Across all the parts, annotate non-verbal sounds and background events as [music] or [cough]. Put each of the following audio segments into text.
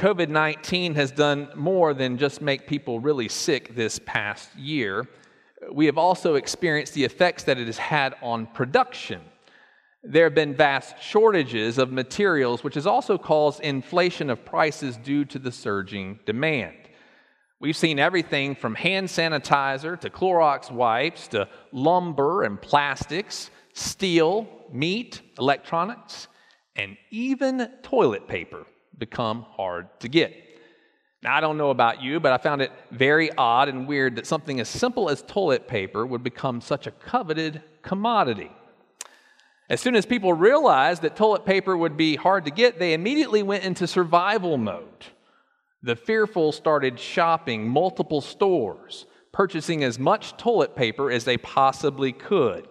COVID 19 has done more than just make people really sick this past year. We have also experienced the effects that it has had on production. There have been vast shortages of materials, which has also caused inflation of prices due to the surging demand. We've seen everything from hand sanitizer to Clorox wipes to lumber and plastics, steel, meat, electronics, and even toilet paper become hard to get. Now, I don't know about you, but I found it very odd and weird that something as simple as toilet paper would become such a coveted commodity. As soon as people realized that toilet paper would be hard to get, they immediately went into survival mode. The fearful started shopping multiple stores, purchasing as much toilet paper as they possibly could.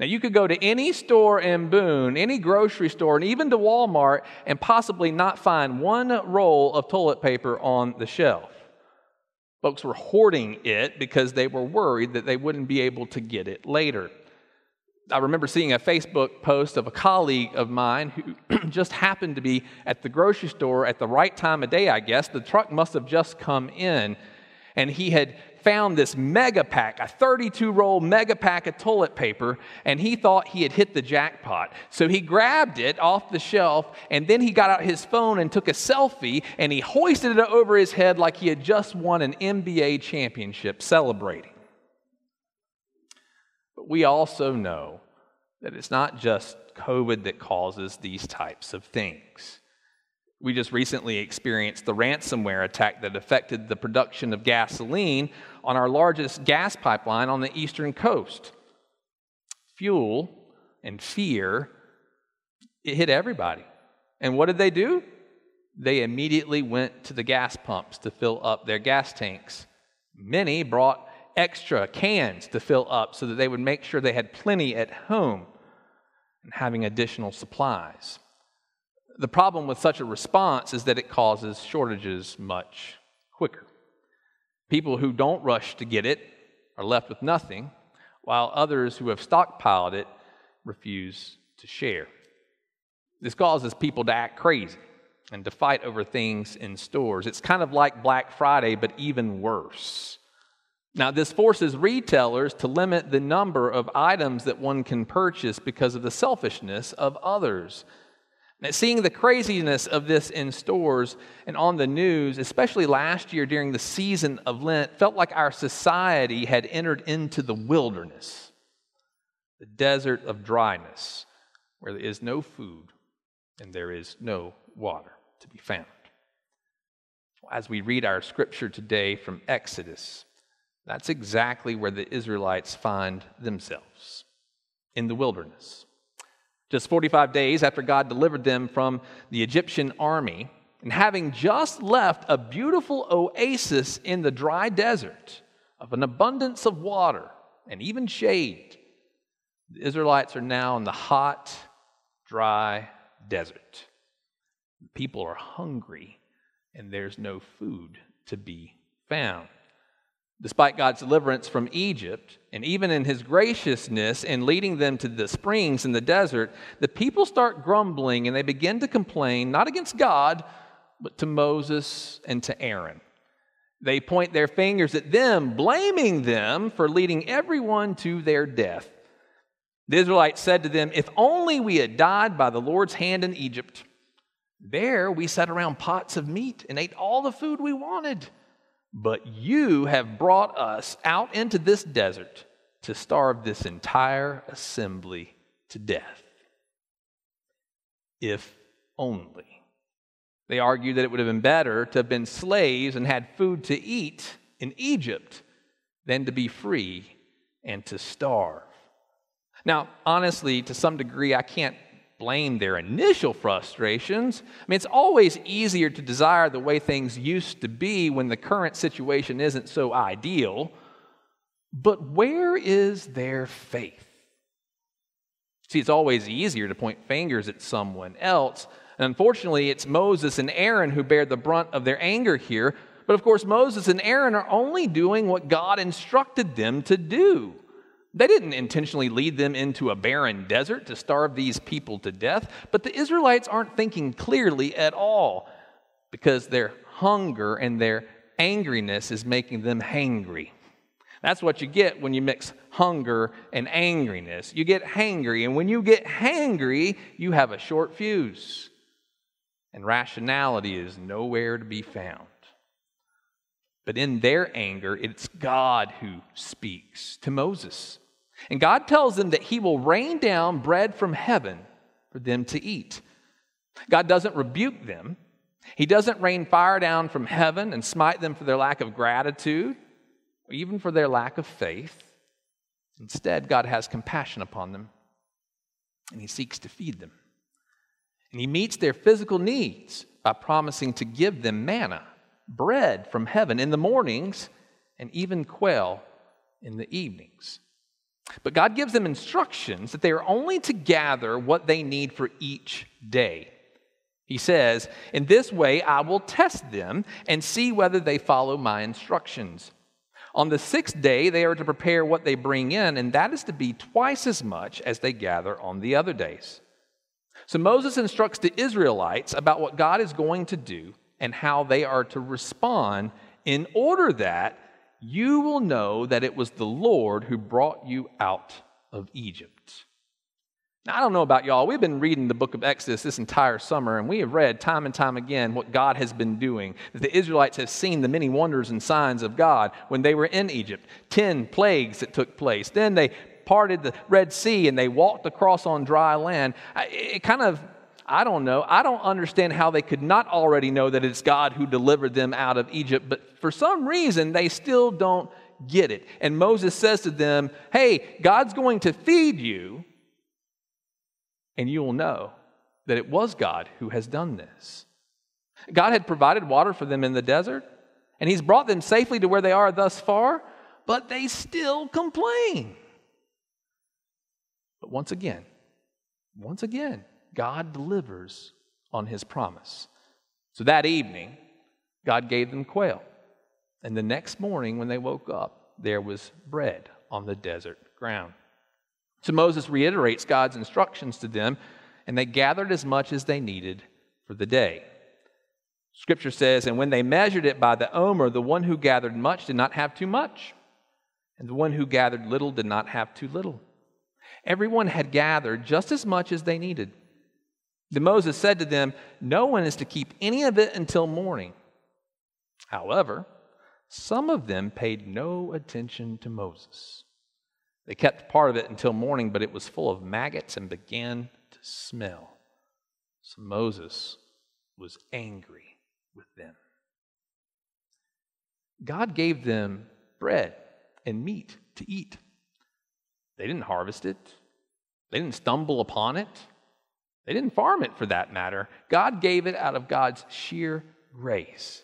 Now, you could go to any store in Boone, any grocery store, and even to Walmart, and possibly not find one roll of toilet paper on the shelf. Folks were hoarding it because they were worried that they wouldn't be able to get it later. I remember seeing a Facebook post of a colleague of mine who [clears throat] just happened to be at the grocery store at the right time of day, I guess. The truck must have just come in, and he had found this mega pack, a 32 roll mega pack of toilet paper, and he thought he had hit the jackpot. So he grabbed it off the shelf, and then he got out his phone and took a selfie, and he hoisted it over his head like he had just won an NBA championship celebrating. But we also know that it's not just COVID that causes these types of things. We just recently experienced the ransomware attack that affected the production of gasoline on our largest gas pipeline on the eastern coast. Fuel and fear, it hit everybody. And what did they do? They immediately went to the gas pumps to fill up their gas tanks. Many brought extra cans to fill up so that they would make sure they had plenty at home and having additional supplies. The problem with such a response is that it causes shortages much quicker. People who don't rush to get it are left with nothing, while others who have stockpiled it refuse to share. This causes people to act crazy and to fight over things in stores. It's kind of like Black Friday, but even worse. Now, this forces retailers to limit the number of items that one can purchase because of the selfishness of others. Seeing the craziness of this in stores and on the news, especially last year during the season of Lent, felt like our society had entered into the wilderness, the desert of dryness, where there is no food and there is no water to be found. As we read our scripture today from Exodus, that's exactly where the Israelites find themselves in the wilderness. Just 45 days after God delivered them from the Egyptian army, and having just left a beautiful oasis in the dry desert of an abundance of water and even shade, the Israelites are now in the hot, dry desert. People are hungry, and there's no food to be found. Despite God's deliverance from Egypt, and even in his graciousness in leading them to the springs in the desert, the people start grumbling and they begin to complain, not against God, but to Moses and to Aaron. They point their fingers at them, blaming them for leading everyone to their death. The Israelites said to them, If only we had died by the Lord's hand in Egypt. There we sat around pots of meat and ate all the food we wanted. But you have brought us out into this desert to starve this entire assembly to death. If only. They argued that it would have been better to have been slaves and had food to eat in Egypt than to be free and to starve. Now, honestly, to some degree, I can't blame their initial frustrations. I mean, it's always easier to desire the way things used to be when the current situation isn't so ideal. But where is their faith? See, it's always easier to point fingers at someone else. And unfortunately, it's Moses and Aaron who bear the brunt of their anger here. But of course, Moses and Aaron are only doing what God instructed them to do. They didn't intentionally lead them into a barren desert to starve these people to death, but the Israelites aren't thinking clearly at all. because their hunger and their angriness is making them hangry. That's what you get when you mix hunger and angriness. You get hangry, and when you get hangry, you have a short fuse, and rationality is nowhere to be found. But in their anger, it's God who speaks to Moses. And God tells them that He will rain down bread from heaven for them to eat. God doesn't rebuke them, He doesn't rain fire down from heaven and smite them for their lack of gratitude or even for their lack of faith. Instead, God has compassion upon them and He seeks to feed them. And He meets their physical needs by promising to give them manna, bread from heaven in the mornings, and even quail in the evenings. But God gives them instructions that they are only to gather what they need for each day. He says, In this way I will test them and see whether they follow my instructions. On the sixth day, they are to prepare what they bring in, and that is to be twice as much as they gather on the other days. So Moses instructs the Israelites about what God is going to do and how they are to respond in order that you will know that it was the Lord who brought you out of Egypt. Now, I don't know about y'all. We've been reading the book of Exodus this entire summer, and we have read time and time again what God has been doing. That the Israelites have seen the many wonders and signs of God when they were in Egypt. Ten plagues that took place. Then they parted the Red Sea and they walked across on dry land. It kind of I don't know. I don't understand how they could not already know that it's God who delivered them out of Egypt, but for some reason they still don't get it. And Moses says to them, Hey, God's going to feed you, and you will know that it was God who has done this. God had provided water for them in the desert, and He's brought them safely to where they are thus far, but they still complain. But once again, once again, God delivers on his promise. So that evening, God gave them quail. And the next morning, when they woke up, there was bread on the desert ground. So Moses reiterates God's instructions to them, and they gathered as much as they needed for the day. Scripture says, And when they measured it by the omer, the one who gathered much did not have too much, and the one who gathered little did not have too little. Everyone had gathered just as much as they needed. Then Moses said to them, No one is to keep any of it until morning. However, some of them paid no attention to Moses. They kept part of it until morning, but it was full of maggots and began to smell. So Moses was angry with them. God gave them bread and meat to eat. They didn't harvest it, they didn't stumble upon it. They didn't farm it for that matter. God gave it out of God's sheer grace.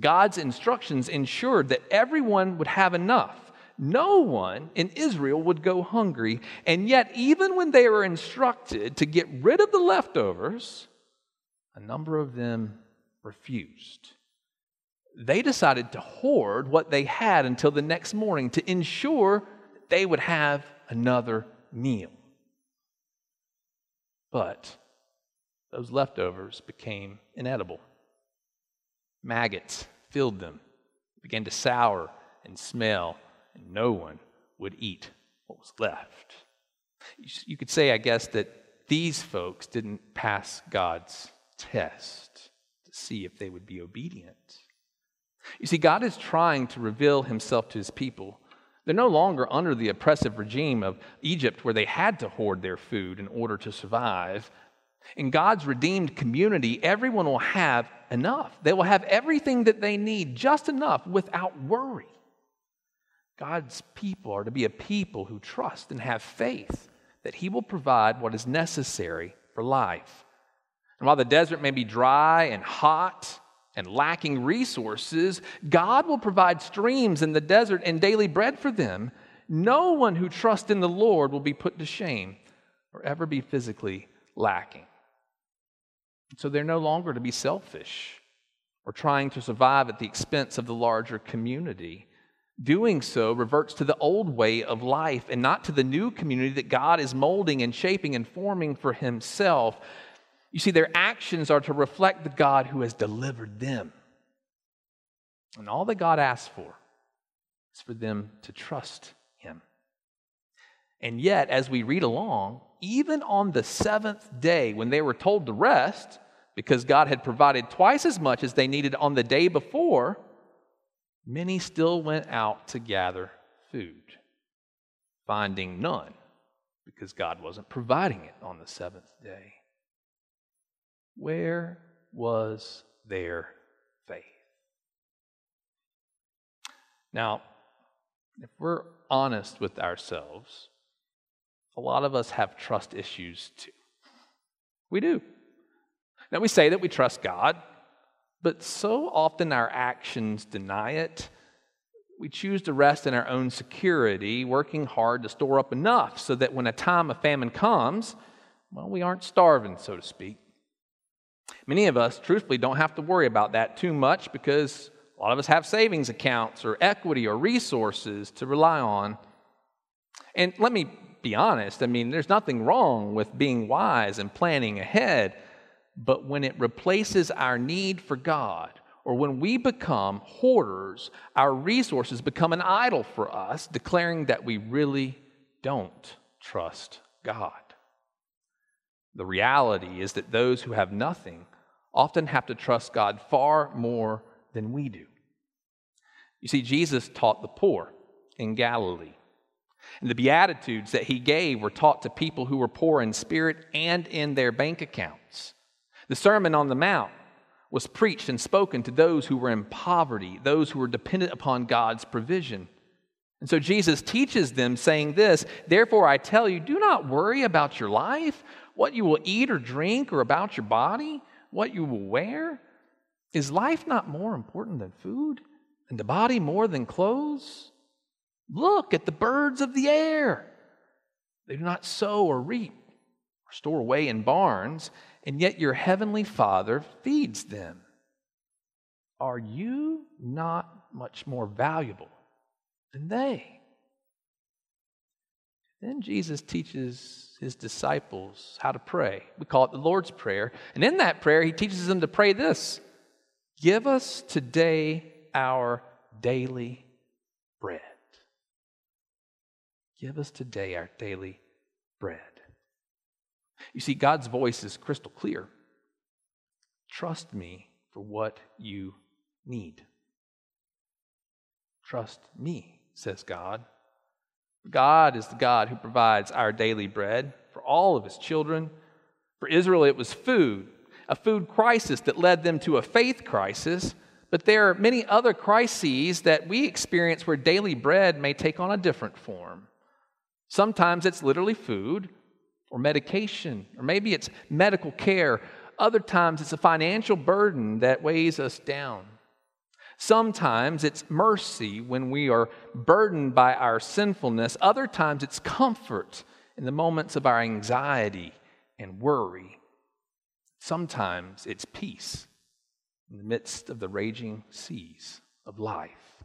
God's instructions ensured that everyone would have enough. No one in Israel would go hungry. And yet, even when they were instructed to get rid of the leftovers, a number of them refused. They decided to hoard what they had until the next morning to ensure they would have another meal. But those leftovers became inedible. Maggots filled them, began to sour and smell, and no one would eat what was left. You could say, I guess, that these folks didn't pass God's test to see if they would be obedient. You see, God is trying to reveal himself to his people they're no longer under the oppressive regime of Egypt where they had to hoard their food in order to survive. In God's redeemed community, everyone will have enough. They will have everything that they need, just enough, without worry. God's people are to be a people who trust and have faith that He will provide what is necessary for life. And while the desert may be dry and hot, and lacking resources, God will provide streams in the desert and daily bread for them. No one who trusts in the Lord will be put to shame or ever be physically lacking. So they're no longer to be selfish or trying to survive at the expense of the larger community. Doing so reverts to the old way of life and not to the new community that God is molding and shaping and forming for Himself. You see, their actions are to reflect the God who has delivered them. And all that God asks for is for them to trust Him. And yet, as we read along, even on the seventh day when they were told to rest, because God had provided twice as much as they needed on the day before, many still went out to gather food, finding none because God wasn't providing it on the seventh day. Where was their faith? Now, if we're honest with ourselves, a lot of us have trust issues too. We do. Now, we say that we trust God, but so often our actions deny it. We choose to rest in our own security, working hard to store up enough so that when a time of famine comes, well, we aren't starving, so to speak. Many of us, truthfully, don't have to worry about that too much because a lot of us have savings accounts or equity or resources to rely on. And let me be honest, I mean, there's nothing wrong with being wise and planning ahead, but when it replaces our need for God, or when we become hoarders, our resources become an idol for us, declaring that we really don't trust God. The reality is that those who have nothing often have to trust God far more than we do. You see, Jesus taught the poor in Galilee. And the Beatitudes that he gave were taught to people who were poor in spirit and in their bank accounts. The Sermon on the Mount was preached and spoken to those who were in poverty, those who were dependent upon God's provision. And so Jesus teaches them, saying this Therefore, I tell you, do not worry about your life, what you will eat or drink, or about your body, what you will wear. Is life not more important than food, and the body more than clothes? Look at the birds of the air. They do not sow or reap or store away in barns and yet your heavenly Father feeds them. Are you not much more valuable than they? Then Jesus teaches his disciples how to pray. We call it the Lord's Prayer. And in that prayer, he teaches them to pray this Give us today our daily bread. Give us today our daily bread. You see, God's voice is crystal clear. Trust me for what you need. Trust me, says God. God is the God who provides our daily bread for all of his children. For Israel, it was food, a food crisis that led them to a faith crisis. But there are many other crises that we experience where daily bread may take on a different form. Sometimes it's literally food, or medication, or maybe it's medical care. Other times it's a financial burden that weighs us down. Sometimes it's mercy when we are burdened by our sinfulness. Other times it's comfort in the moments of our anxiety and worry. Sometimes it's peace in the midst of the raging seas of life.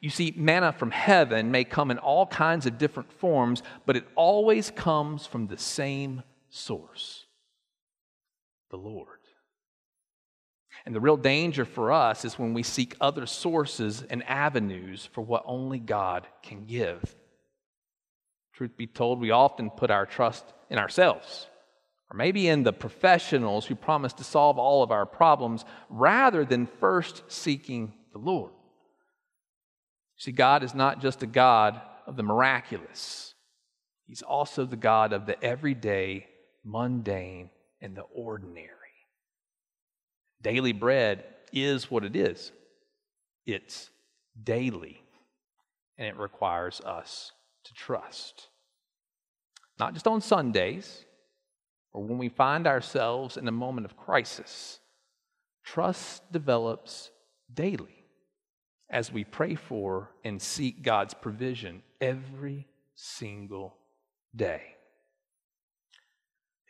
You see, manna from heaven may come in all kinds of different forms, but it always comes from the same source the Lord. And the real danger for us is when we seek other sources and avenues for what only God can give. Truth be told, we often put our trust in ourselves, or maybe in the professionals who promise to solve all of our problems, rather than first seeking the Lord. See, God is not just a God of the miraculous, He's also the God of the everyday, mundane, and the ordinary. Daily bread is what it is it's daily, and it requires us to trust. Not just on Sundays or when we find ourselves in a moment of crisis. Trust develops daily as we pray for and seek God's provision every single day.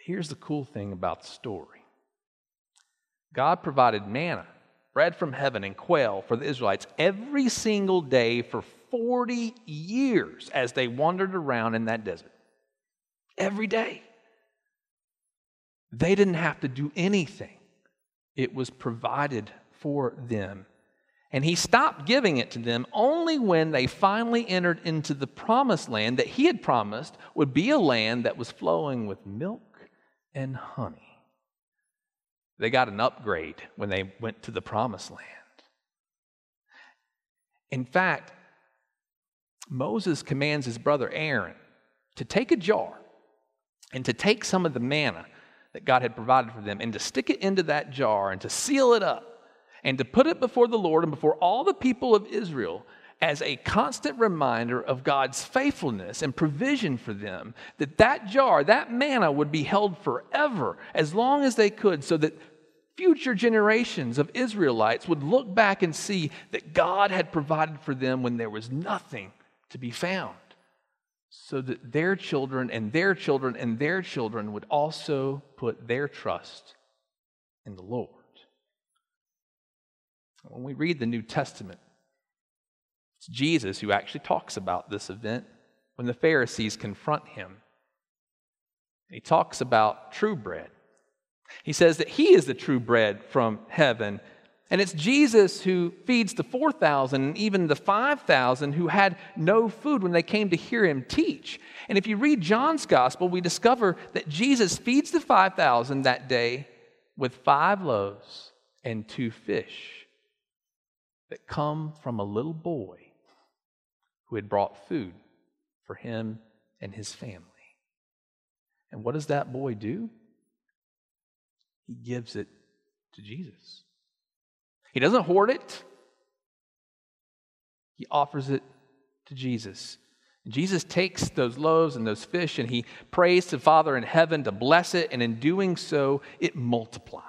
Here's the cool thing about the story God provided manna, bread from heaven, and quail for the Israelites every single day for 40 years as they wandered around in that desert. Every day. They didn't have to do anything, it was provided for them. And he stopped giving it to them only when they finally entered into the promised land that he had promised would be a land that was flowing with milk and honey. They got an upgrade when they went to the promised land. In fact, Moses commands his brother Aaron to take a jar and to take some of the manna that God had provided for them and to stick it into that jar and to seal it up and to put it before the Lord and before all the people of Israel as a constant reminder of God's faithfulness and provision for them, that that jar, that manna would be held forever as long as they could, so that future generations of Israelites would look back and see that God had provided for them when there was nothing to be found, so that their children and their children and their children would also put their trust in the Lord. When we read the New Testament, Jesus who actually talks about this event when the Pharisees confront him. He talks about true bread. He says that he is the true bread from heaven. And it's Jesus who feeds the 4,000 and even the 5,000 who had no food when they came to hear him teach. And if you read John's gospel, we discover that Jesus feeds the 5,000 that day with five loaves and two fish that come from a little boy who had brought food for him and his family. And what does that boy do? He gives it to Jesus. He doesn't hoard it, he offers it to Jesus. Jesus takes those loaves and those fish and he prays to Father in heaven to bless it, and in doing so, it multiplies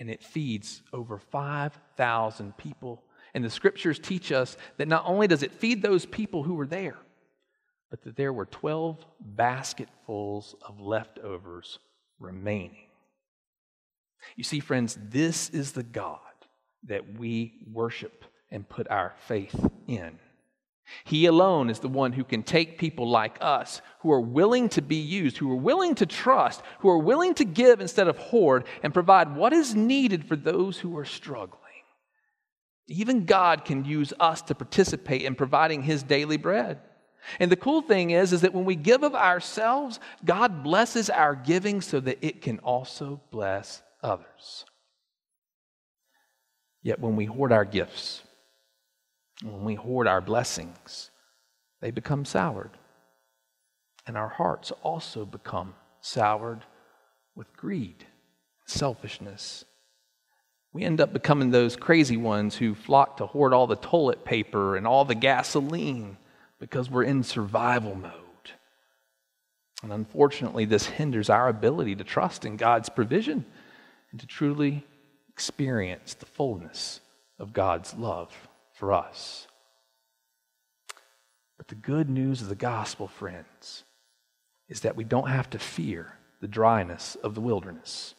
and it feeds over 5,000 people. And the scriptures teach us that not only does it feed those people who were there, but that there were 12 basketfuls of leftovers remaining. You see, friends, this is the God that we worship and put our faith in. He alone is the one who can take people like us who are willing to be used, who are willing to trust, who are willing to give instead of hoard, and provide what is needed for those who are struggling. Even God can use us to participate in providing His daily bread. And the cool thing is, is that when we give of ourselves, God blesses our giving so that it can also bless others. Yet when we hoard our gifts, when we hoard our blessings, they become soured. And our hearts also become soured with greed, selfishness. We end up becoming those crazy ones who flock to hoard all the toilet paper and all the gasoline because we're in survival mode. And unfortunately, this hinders our ability to trust in God's provision and to truly experience the fullness of God's love for us. But the good news of the gospel, friends, is that we don't have to fear the dryness of the wilderness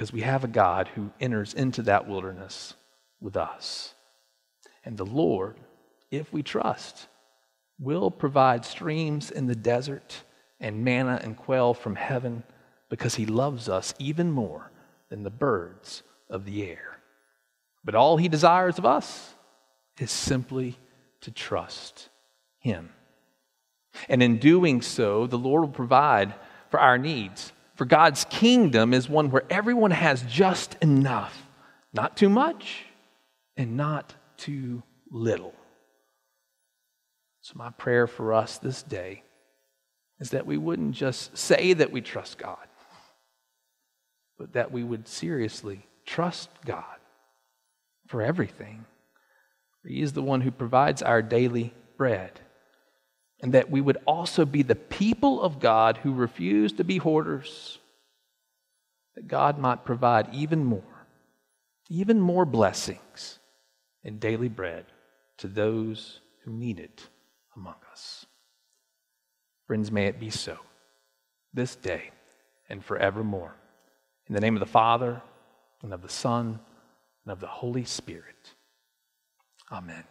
because we have a God who enters into that wilderness with us. And the Lord, if we trust, will provide streams in the desert and manna and quail from heaven because he loves us even more than the birds of the air. But all he desires of us is simply to trust Him. And in doing so, the Lord will provide for our needs. For God's kingdom is one where everyone has just enough, not too much and not too little. So, my prayer for us this day is that we wouldn't just say that we trust God, but that we would seriously trust God for everything. He is the one who provides our daily bread. And that we would also be the people of God who refuse to be hoarders, that God might provide even more, even more blessings and daily bread to those who need it among us. Friends, may it be so this day and forevermore. In the name of the Father, and of the Son, and of the Holy Spirit. Amen.